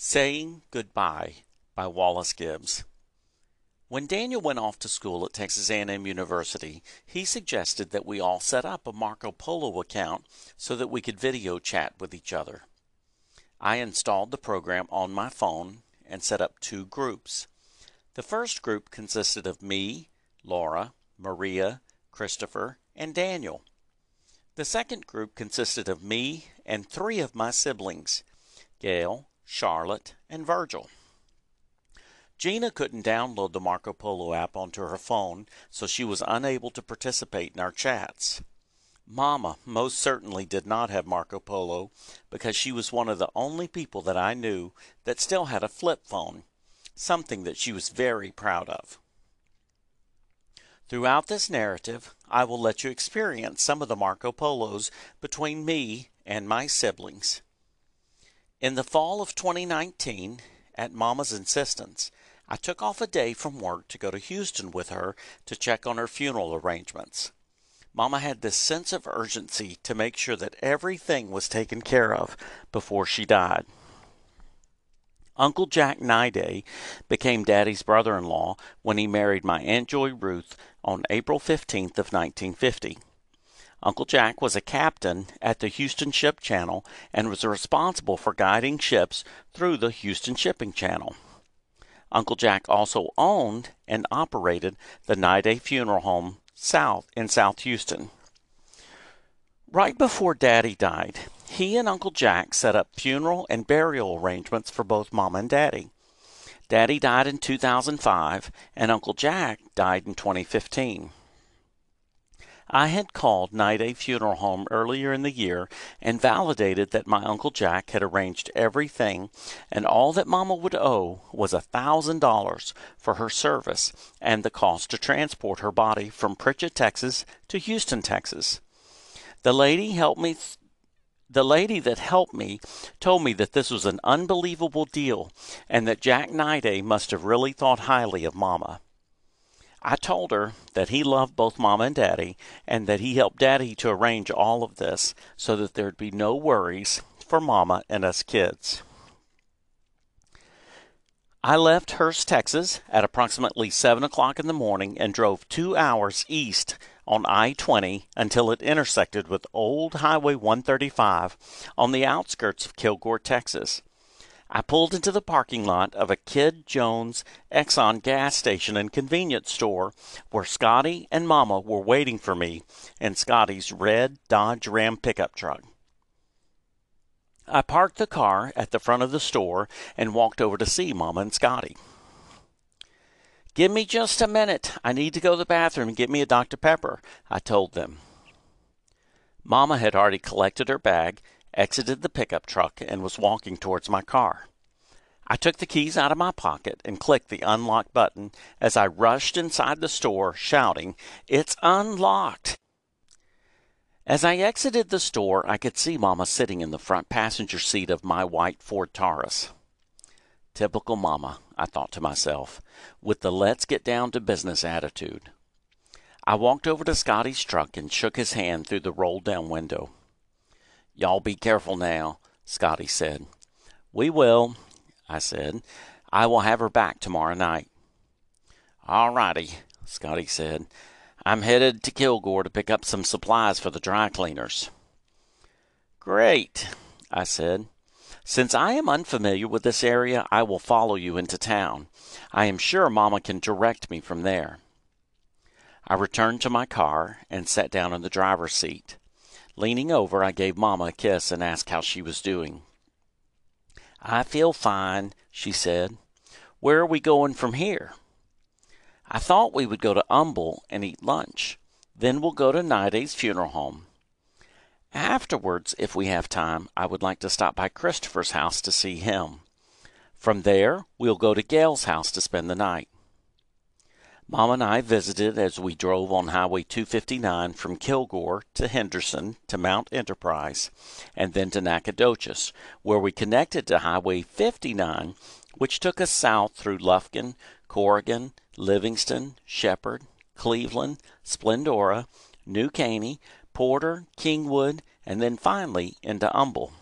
Saying Goodbye by Wallace Gibbs. When Daniel went off to school at Texas A&M University, he suggested that we all set up a Marco Polo account so that we could video chat with each other. I installed the program on my phone and set up two groups. The first group consisted of me, Laura, Maria, Christopher, and Daniel. The second group consisted of me and three of my siblings, Gail, Charlotte, and Virgil. Gina couldn't download the Marco Polo app onto her phone, so she was unable to participate in our chats. Mama most certainly did not have Marco Polo because she was one of the only people that I knew that still had a flip phone, something that she was very proud of. Throughout this narrative, I will let you experience some of the Marco Polos between me and my siblings. In the fall of 2019, at Mama's insistence, I took off a day from work to go to Houston with her to check on her funeral arrangements. Mama had this sense of urgency to make sure that everything was taken care of before she died. Uncle Jack Nyday became Daddy's brother in law when he married my Aunt Joy Ruth on April 15th of 1950. Uncle Jack was a captain at the Houston Ship Channel and was responsible for guiding ships through the Houston Shipping Channel. Uncle Jack also owned and operated the Nyday Funeral Home South in South Houston. Right before Daddy died, he and Uncle Jack set up funeral and burial arrangements for both Mom and Daddy. Daddy died in 2005 and Uncle Jack died in 2015. I had called Nyday Funeral Home earlier in the year and validated that my Uncle Jack had arranged everything, and all that Mama would owe was a thousand dollars for her service and the cost to transport her body from Pritchett, Texas to Houston, Texas. The lady helped me th- the lady that helped me told me that this was an unbelievable deal and that Jack Nyday must have really thought highly of Mama. I told her that he loved both Mama and Daddy and that he helped Daddy to arrange all of this so that there'd be no worries for Mama and us kids. I left Hurst, Texas at approximately 7 o'clock in the morning and drove two hours east on I 20 until it intersected with Old Highway 135 on the outskirts of Kilgore, Texas. I pulled into the parking lot of a Kid Jones Exxon gas station and convenience store where Scotty and Mama were waiting for me in Scotty's red Dodge Ram pickup truck. I parked the car at the front of the store and walked over to see Mama and Scotty. Give me just a minute. I need to go to the bathroom and get me a Dr. Pepper, I told them. Mama had already collected her bag exited the pickup truck, and was walking towards my car. I took the keys out of my pocket and clicked the unlock button as I rushed inside the store, shouting, It's unlocked! As I exited the store, I could see Mama sitting in the front passenger seat of my white Ford Taurus. Typical Mama, I thought to myself, with the let's get down to business attitude. I walked over to Scotty's truck and shook his hand through the roll down window. Y'all be careful now, Scotty said. We will, I said. I will have her back tomorrow night. All righty, Scotty said. I'm headed to Kilgore to pick up some supplies for the dry cleaners. Great, I said. Since I am unfamiliar with this area, I will follow you into town. I am sure Mama can direct me from there. I returned to my car and sat down in the driver's seat. Leaning over, I gave Mama a kiss and asked how she was doing. I feel fine, she said. Where are we going from here? I thought we would go to Humble and eat lunch. Then we'll go to Nyday's funeral home. Afterwards, if we have time, I would like to stop by Christopher's house to see him. From there, we'll go to Gail's house to spend the night. Mom and I visited as we drove on Highway 259 from Kilgore to Henderson to Mount Enterprise and then to Nacogdoches, where we connected to Highway 59, which took us south through Lufkin, Corrigan, Livingston, Shepherd, Cleveland, Splendora, New Caney, Porter, Kingwood, and then finally into Humble.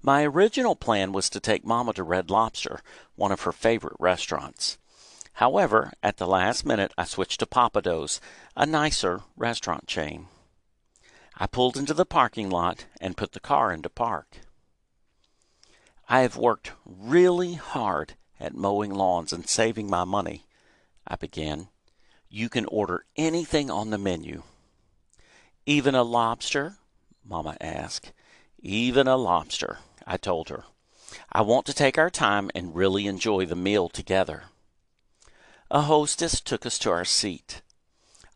My original plan was to take Mama to Red Lobster, one of her favorite restaurants. However, at the last minute, I switched to Pappadeaux, a nicer restaurant chain. I pulled into the parking lot and put the car into park. I have worked really hard at mowing lawns and saving my money, I began. You can order anything on the menu. Even a lobster? Mama asked. Even a lobster, I told her. I want to take our time and really enjoy the meal together. A hostess took us to our seat.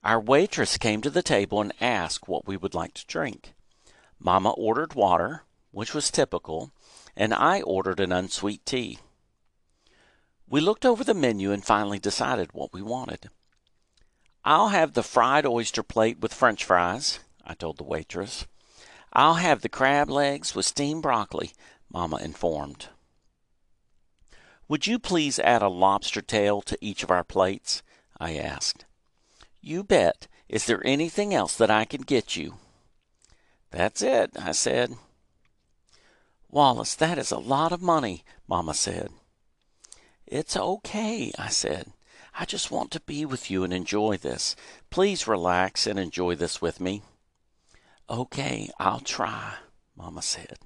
Our waitress came to the table and asked what we would like to drink. Mama ordered water, which was typical, and I ordered an unsweet tea. We looked over the menu and finally decided what we wanted. I'll have the fried oyster plate with french fries, I told the waitress. I'll have the crab legs with steamed broccoli, Mama informed. Would you please add a lobster tail to each of our plates? I asked. You bet. Is there anything else that I can get you? That's it, I said. Wallace, that is a lot of money, Mama said. It's okay, I said. I just want to be with you and enjoy this. Please relax and enjoy this with me. Okay, I'll try, Mama said.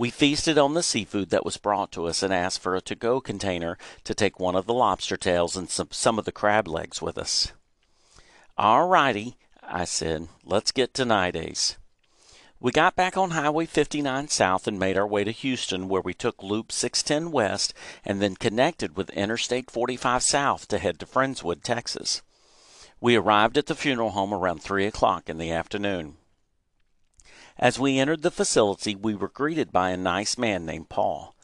We feasted on the seafood that was brought to us and asked for a to go container to take one of the lobster tails and some, some of the crab legs with us. All righty, I said, let's get to Nides. We got back on Highway 59 South and made our way to Houston, where we took Loop 610 West and then connected with Interstate 45 South to head to Friendswood, Texas. We arrived at the funeral home around 3 o'clock in the afternoon. As we entered the facility, we were greeted by a nice man named Paul.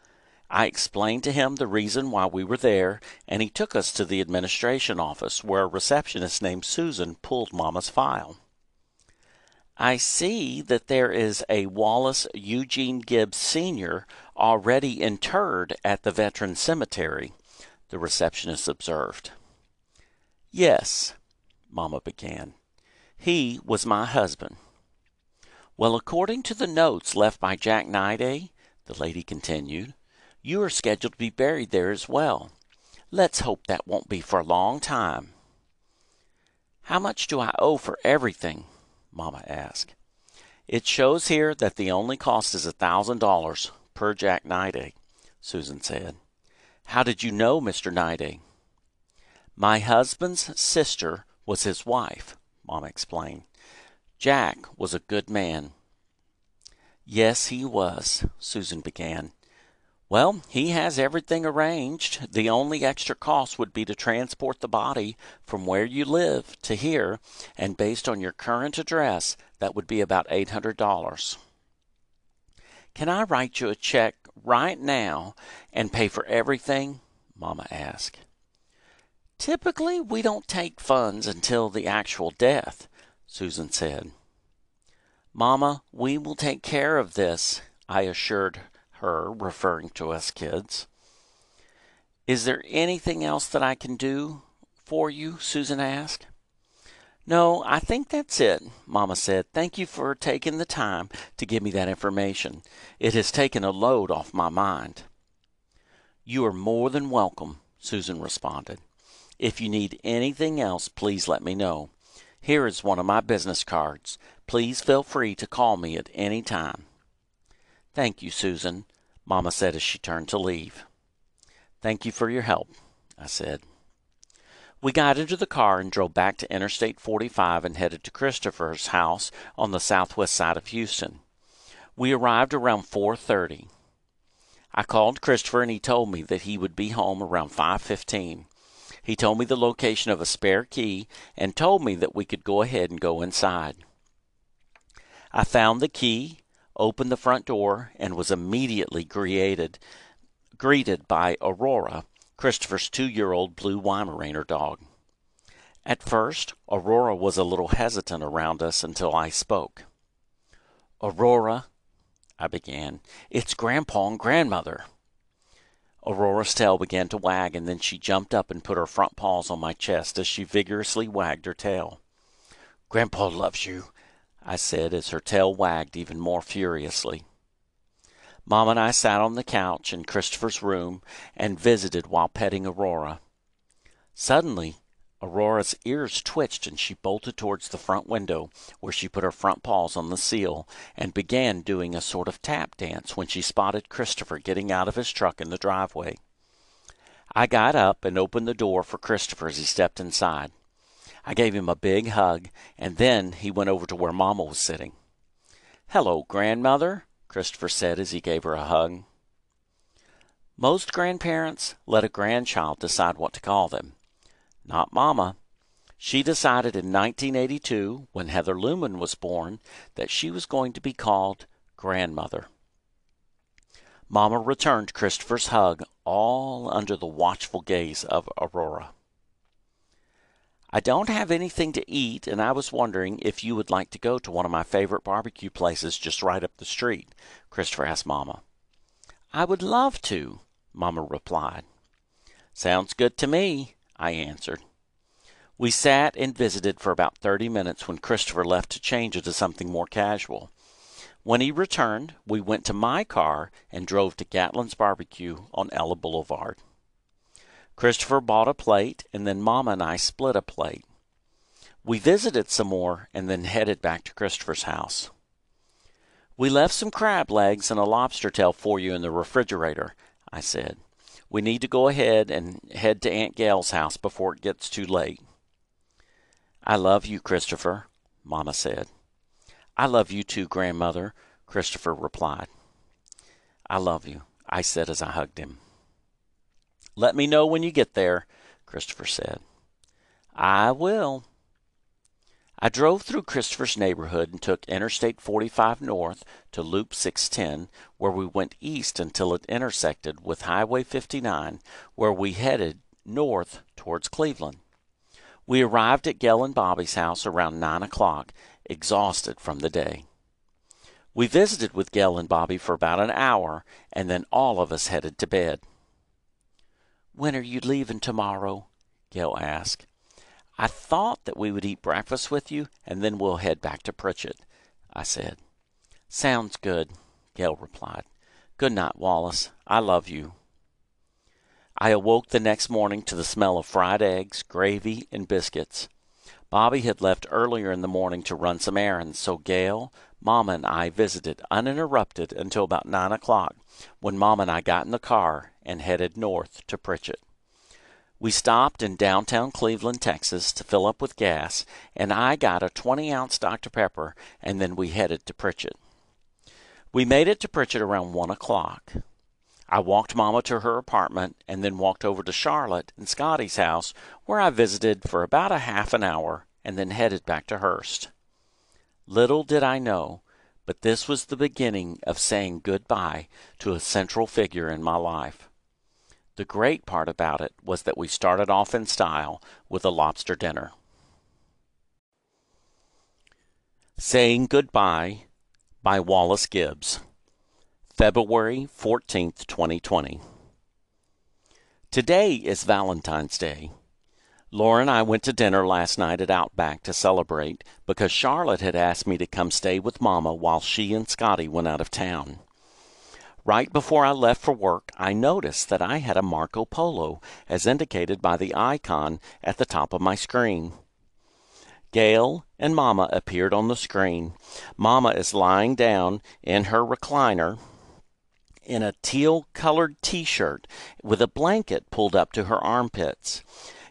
I explained to him the reason why we were there, and he took us to the administration office, where a receptionist named Susan pulled Mama's file. I see that there is a Wallace Eugene Gibbs Sr. already interred at the Veteran Cemetery, the receptionist observed. Yes, Mamma began. He was my husband. Well, according to the notes left by Jack Niday, eh? the lady continued, you are scheduled to be buried there as well. Let's hope that won't be for a long time. How much do I owe for everything? Mamma asked. It shows here that the only cost is a thousand dollars per Jack Niday, eh? Susan said. How did you know Mr. Niday? Eh? My husband's sister was his wife, Mamma explained. Jack was a good man. Yes, he was, Susan began. Well, he has everything arranged. The only extra cost would be to transport the body from where you live to here, and based on your current address, that would be about $800. Can I write you a check right now and pay for everything? Mama asked. Typically, we don't take funds until the actual death, Susan said. Mama, we will take care of this, I assured her, referring to us kids. Is there anything else that I can do for you? Susan asked. No, I think that's it, Mama said. Thank you for taking the time to give me that information. It has taken a load off my mind. You are more than welcome, Susan responded. If you need anything else, please let me know. Here is one of my business cards. Please feel free to call me at any time. Thank you, Susan, Mamma said as she turned to leave. Thank you for your help, I said. We got into the car and drove back to Interstate 45 and headed to Christopher's house on the southwest side of Houston. We arrived around 4:30. I called Christopher and he told me that he would be home around 5:15. He told me the location of a spare key and told me that we could go ahead and go inside. I found the key opened the front door, and was immediately greeted, greeted by Aurora, Christopher's two year old blue Weimaraner dog. At first, Aurora was a little hesitant around us until I spoke. Aurora, I began, it's Grandpa and Grandmother. Aurora's tail began to wag, and then she jumped up and put her front paws on my chest as she vigorously wagged her tail. Grandpa loves you, I said as her tail wagged even more furiously. Mom and I sat on the couch in Christopher's room and visited while petting Aurora. Suddenly, Aurora's ears twitched and she bolted towards the front window, where she put her front paws on the sill and began doing a sort of tap dance when she spotted Christopher getting out of his truck in the driveway. I got up and opened the door for Christopher as he stepped inside. I gave him a big hug, and then he went over to where Mama was sitting. Hello, grandmother, Christopher said as he gave her a hug. Most grandparents let a grandchild decide what to call them. Not Mama. She decided in 1982, when Heather Lumen was born, that she was going to be called grandmother. Mama returned Christopher's hug, all under the watchful gaze of Aurora. I don't have anything to eat, and I was wondering if you would like to go to one of my favorite barbecue places just right up the street, Christopher asked Mama. I would love to, Mama replied. Sounds good to me, I answered. We sat and visited for about thirty minutes when Christopher left to change into something more casual. When he returned, we went to my car and drove to Gatlin's Barbecue on Ella Boulevard. Christopher bought a plate, and then Mama and I split a plate. We visited some more and then headed back to Christopher's house. We left some crab legs and a lobster tail for you in the refrigerator, I said. We need to go ahead and head to Aunt Gail's house before it gets too late. I love you, Christopher, Mama said. I love you too, grandmother, Christopher replied. I love you, I said as I hugged him. Let me know when you get there, Christopher said. I will. I drove through Christopher's neighborhood and took Interstate 45 north to Loop 610, where we went east until it intersected with Highway 59, where we headed north towards Cleveland. We arrived at Gail and Bobby's house around 9 o'clock, exhausted from the day. We visited with Gail and Bobby for about an hour, and then all of us headed to bed. When are you leaving tomorrow? Gail asked. I thought that we would eat breakfast with you, and then we'll head back to Pritchett, I said. Sounds good, Gail replied. Good night, Wallace. I love you. I awoke the next morning to the smell of fried eggs, gravy, and biscuits. Bobby had left earlier in the morning to run some errands, so Gail, Mama, and I visited uninterrupted until about nine o'clock, when Mama and I got in the car and headed north to Pritchett. We stopped in downtown Cleveland, Texas to fill up with gas, and I got a 20 ounce Dr. Pepper, and then we headed to Pritchett. We made it to Pritchett around 1 o'clock. I walked Mama to her apartment and then walked over to Charlotte and Scotty's house, where I visited for about a half an hour and then headed back to Hurst. Little did I know, but this was the beginning of saying goodbye to a central figure in my life. The great part about it was that we started off in style with a lobster dinner. Saying Goodbye by Wallace Gibbs. February 14th, 2020. Today is Valentine's Day. Laura and I went to dinner last night at Outback to celebrate because Charlotte had asked me to come stay with Mama while she and Scotty went out of town. Right before I left for work, I noticed that I had a Marco Polo as indicated by the icon at the top of my screen. Gail and Mama appeared on the screen. Mama is lying down in her recliner in a teal colored t shirt with a blanket pulled up to her armpits.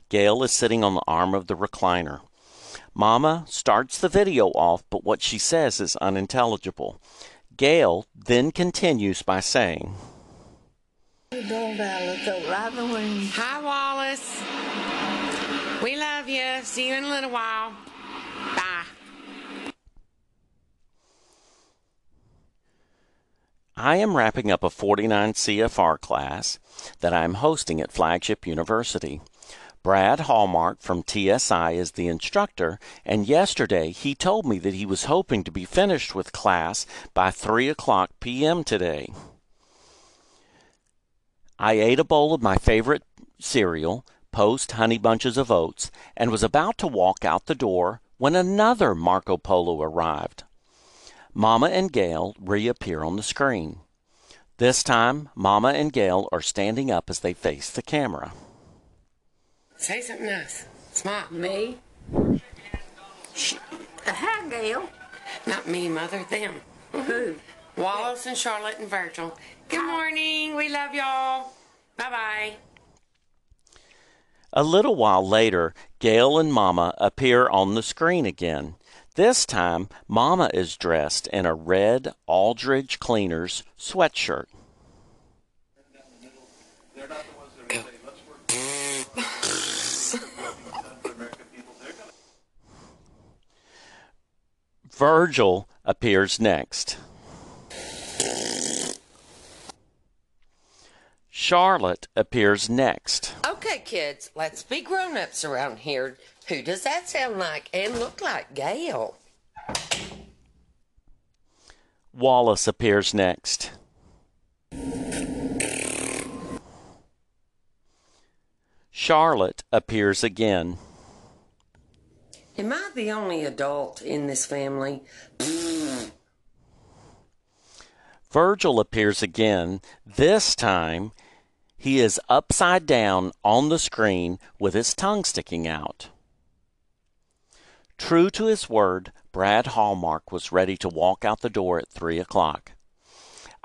Gail is sitting on the arm of the recliner. Mama starts the video off, but what she says is unintelligible. Gail then continues by saying, Hi, Wallace. We love you. See you in a little while. Bye. I am wrapping up a 49 CFR class that I am hosting at Flagship University. Brad Hallmark from TSI is the instructor, and yesterday he told me that he was hoping to be finished with class by 3 o'clock p.m. today. I ate a bowl of my favorite cereal, Post Honey Bunches of Oats, and was about to walk out the door when another Marco Polo arrived. Mama and Gail reappear on the screen. This time, Mama and Gail are standing up as they face the camera. Say something nice. Smile. Me? Sh- uh, hi, Gail. Not me, Mother. Them. Who? Wallace and Charlotte and Virgil. Good morning. We love y'all. Bye bye. A little while later, Gail and Mama appear on the screen again. This time, Mama is dressed in a red Aldridge Cleaners sweatshirt. Virgil appears next. Charlotte appears next. Okay, kids, let's be grown ups around here. Who does that sound like and look like? Gail. Wallace appears next. Charlotte appears again. Am I the only adult in this family? Virgil appears again. This time, he is upside down on the screen with his tongue sticking out. True to his word, Brad Hallmark was ready to walk out the door at three o'clock.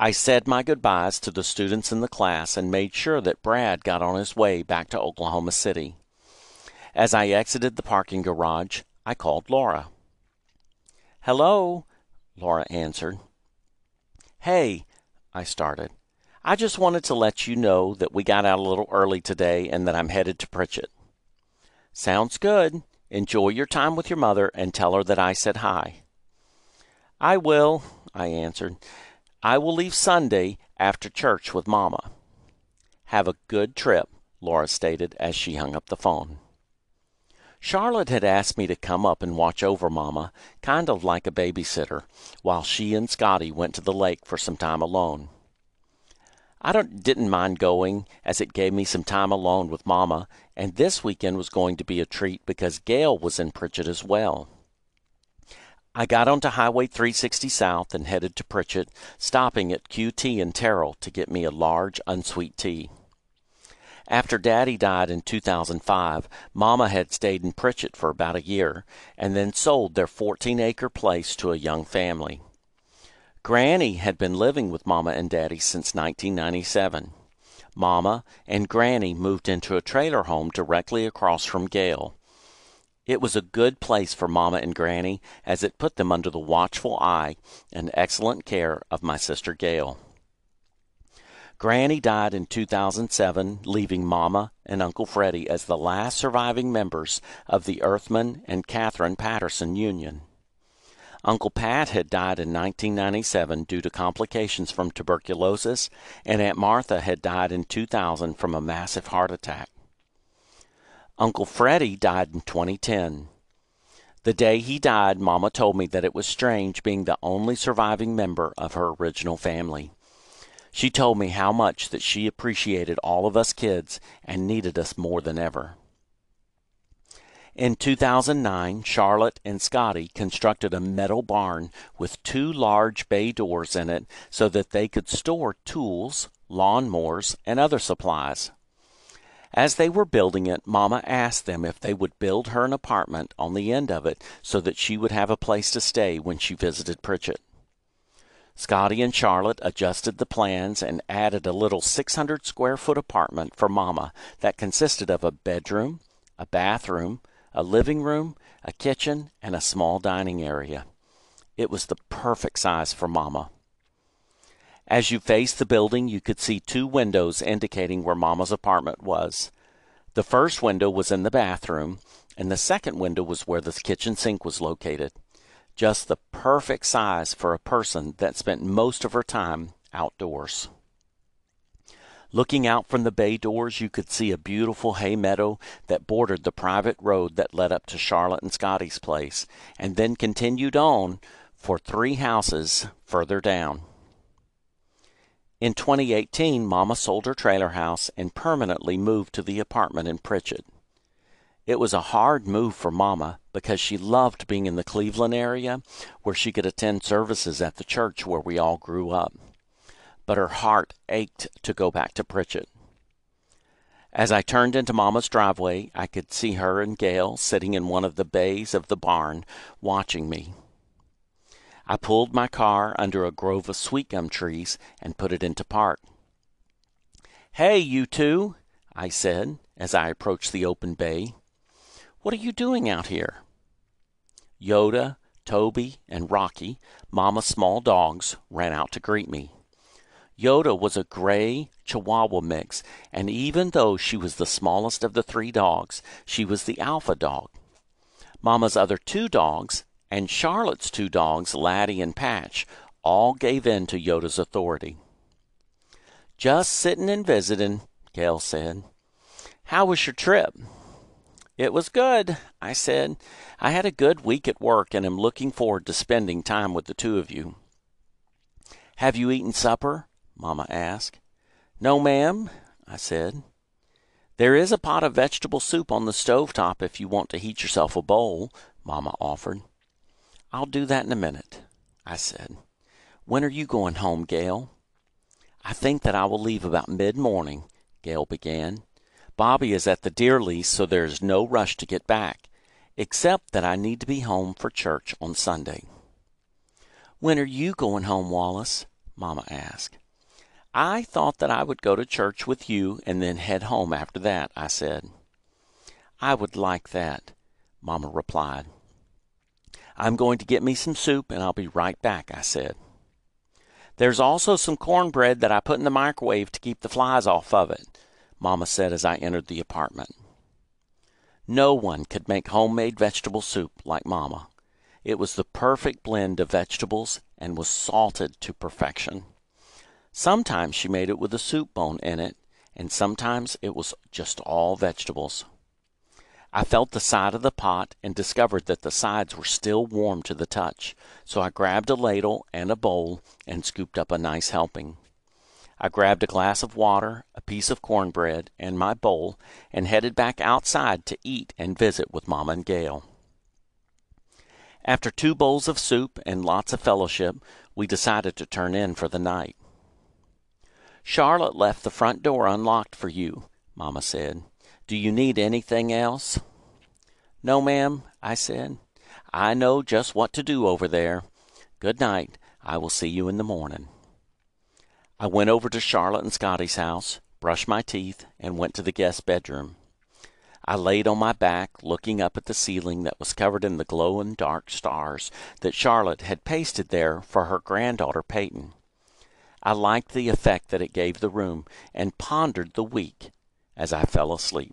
I said my goodbyes to the students in the class and made sure that Brad got on his way back to Oklahoma City. As I exited the parking garage, I called Laura. Hello, Laura answered. Hey, I started. I just wanted to let you know that we got out a little early today and that I'm headed to Pritchett. Sounds good. Enjoy your time with your mother and tell her that I said hi. I will, I answered. I will leave Sunday after church with Mama. Have a good trip, Laura stated as she hung up the phone. Charlotte had asked me to come up and watch over Mama, kind of like a babysitter, while she and Scotty went to the lake for some time alone. I didn't mind going, as it gave me some time alone with Mama, and this weekend was going to be a treat because Gail was in Pritchett as well. I got onto Highway 360 South and headed to Pritchett, stopping at QT and Terrell to get me a large unsweet tea. After Daddy died in 2005, Mama had stayed in Pritchett for about a year and then sold their 14 acre place to a young family. Granny had been living with Mama and Daddy since 1997. Mama and Granny moved into a trailer home directly across from Gail. It was a good place for Mama and Granny as it put them under the watchful eye and excellent care of my sister Gail. Granny died in 2007, leaving Mama and Uncle Freddie as the last surviving members of the Earthman and Catherine Patterson Union. Uncle Pat had died in 1997 due to complications from tuberculosis, and Aunt Martha had died in 2000 from a massive heart attack. Uncle Freddie died in 2010. The day he died, Mama told me that it was strange being the only surviving member of her original family. She told me how much that she appreciated all of us kids and needed us more than ever. In 2009, Charlotte and Scotty constructed a metal barn with two large bay doors in it so that they could store tools, lawnmowers, and other supplies. As they were building it, Mama asked them if they would build her an apartment on the end of it so that she would have a place to stay when she visited Pritchett. Scotty and Charlotte adjusted the plans and added a little 600 square foot apartment for Mama that consisted of a bedroom, a bathroom, a living room, a kitchen, and a small dining area. It was the perfect size for Mama. As you faced the building, you could see two windows indicating where Mama's apartment was. The first window was in the bathroom, and the second window was where the kitchen sink was located just the perfect size for a person that spent most of her time outdoors. Looking out from the bay doors, you could see a beautiful hay meadow that bordered the private road that led up to Charlotte and Scotty's place, and then continued on for three houses further down. In 2018, Mama sold her trailer house and permanently moved to the apartment in Pritchett. It was a hard move for Mama because she loved being in the Cleveland area where she could attend services at the church where we all grew up. but her heart ached to go back to Pritchett. As I turned into Mama's driveway, I could see her and Gail sitting in one of the bays of the barn, watching me. I pulled my car under a grove of sweet gum trees and put it into park. Hey, you two, I said as I approached the open bay. What are you doing out here? Yoda, Toby, and Rocky, Mama's small dogs, ran out to greet me. Yoda was a gray Chihuahua mix, and even though she was the smallest of the three dogs, she was the alpha dog. Mama's other two dogs, and Charlotte's two dogs, Laddie and Patch, all gave in to Yoda's authority. Just sitting and visiting, Gail said. How was your trip? It was good, I said. I had a good week at work and am looking forward to spending time with the two of you. Have you eaten supper? Mamma asked. No, ma'am, I said. There is a pot of vegetable soup on the stove top if you want to heat yourself a bowl, Mamma offered. I'll do that in a minute, I said. When are you going home, Gail? I think that I will leave about mid morning, Gail began. Bobby is at the deer lease, so there is no rush to get back, except that I need to be home for church on Sunday. When are you going home, Wallace? Mamma asked. I thought that I would go to church with you and then head home after that, I said. I would like that, Mamma replied. I'm going to get me some soup and I'll be right back, I said. There's also some cornbread that I put in the microwave to keep the flies off of it, Mamma said as I entered the apartment. No one could make homemade vegetable soup like Mamma. It was the perfect blend of vegetables and was salted to perfection. Sometimes she made it with a soup bone in it, and sometimes it was just all vegetables. I felt the side of the pot and discovered that the sides were still warm to the touch, so I grabbed a ladle and a bowl and scooped up a nice helping. I grabbed a glass of water, a piece of cornbread, and my bowl, and headed back outside to eat and visit with Mamma and Gail. After two bowls of soup and lots of fellowship, we decided to turn in for the night. Charlotte left the front door unlocked for you, Mamma said. Do you need anything else? No, ma'am, I said. I know just what to do over there. Good night. I will see you in the morning. I went over to Charlotte and Scotty's house, brushed my teeth, and went to the guest bedroom. I laid on my back, looking up at the ceiling that was covered in the glowing dark stars that Charlotte had pasted there for her granddaughter Peyton. I liked the effect that it gave the room, and pondered the week as I fell asleep.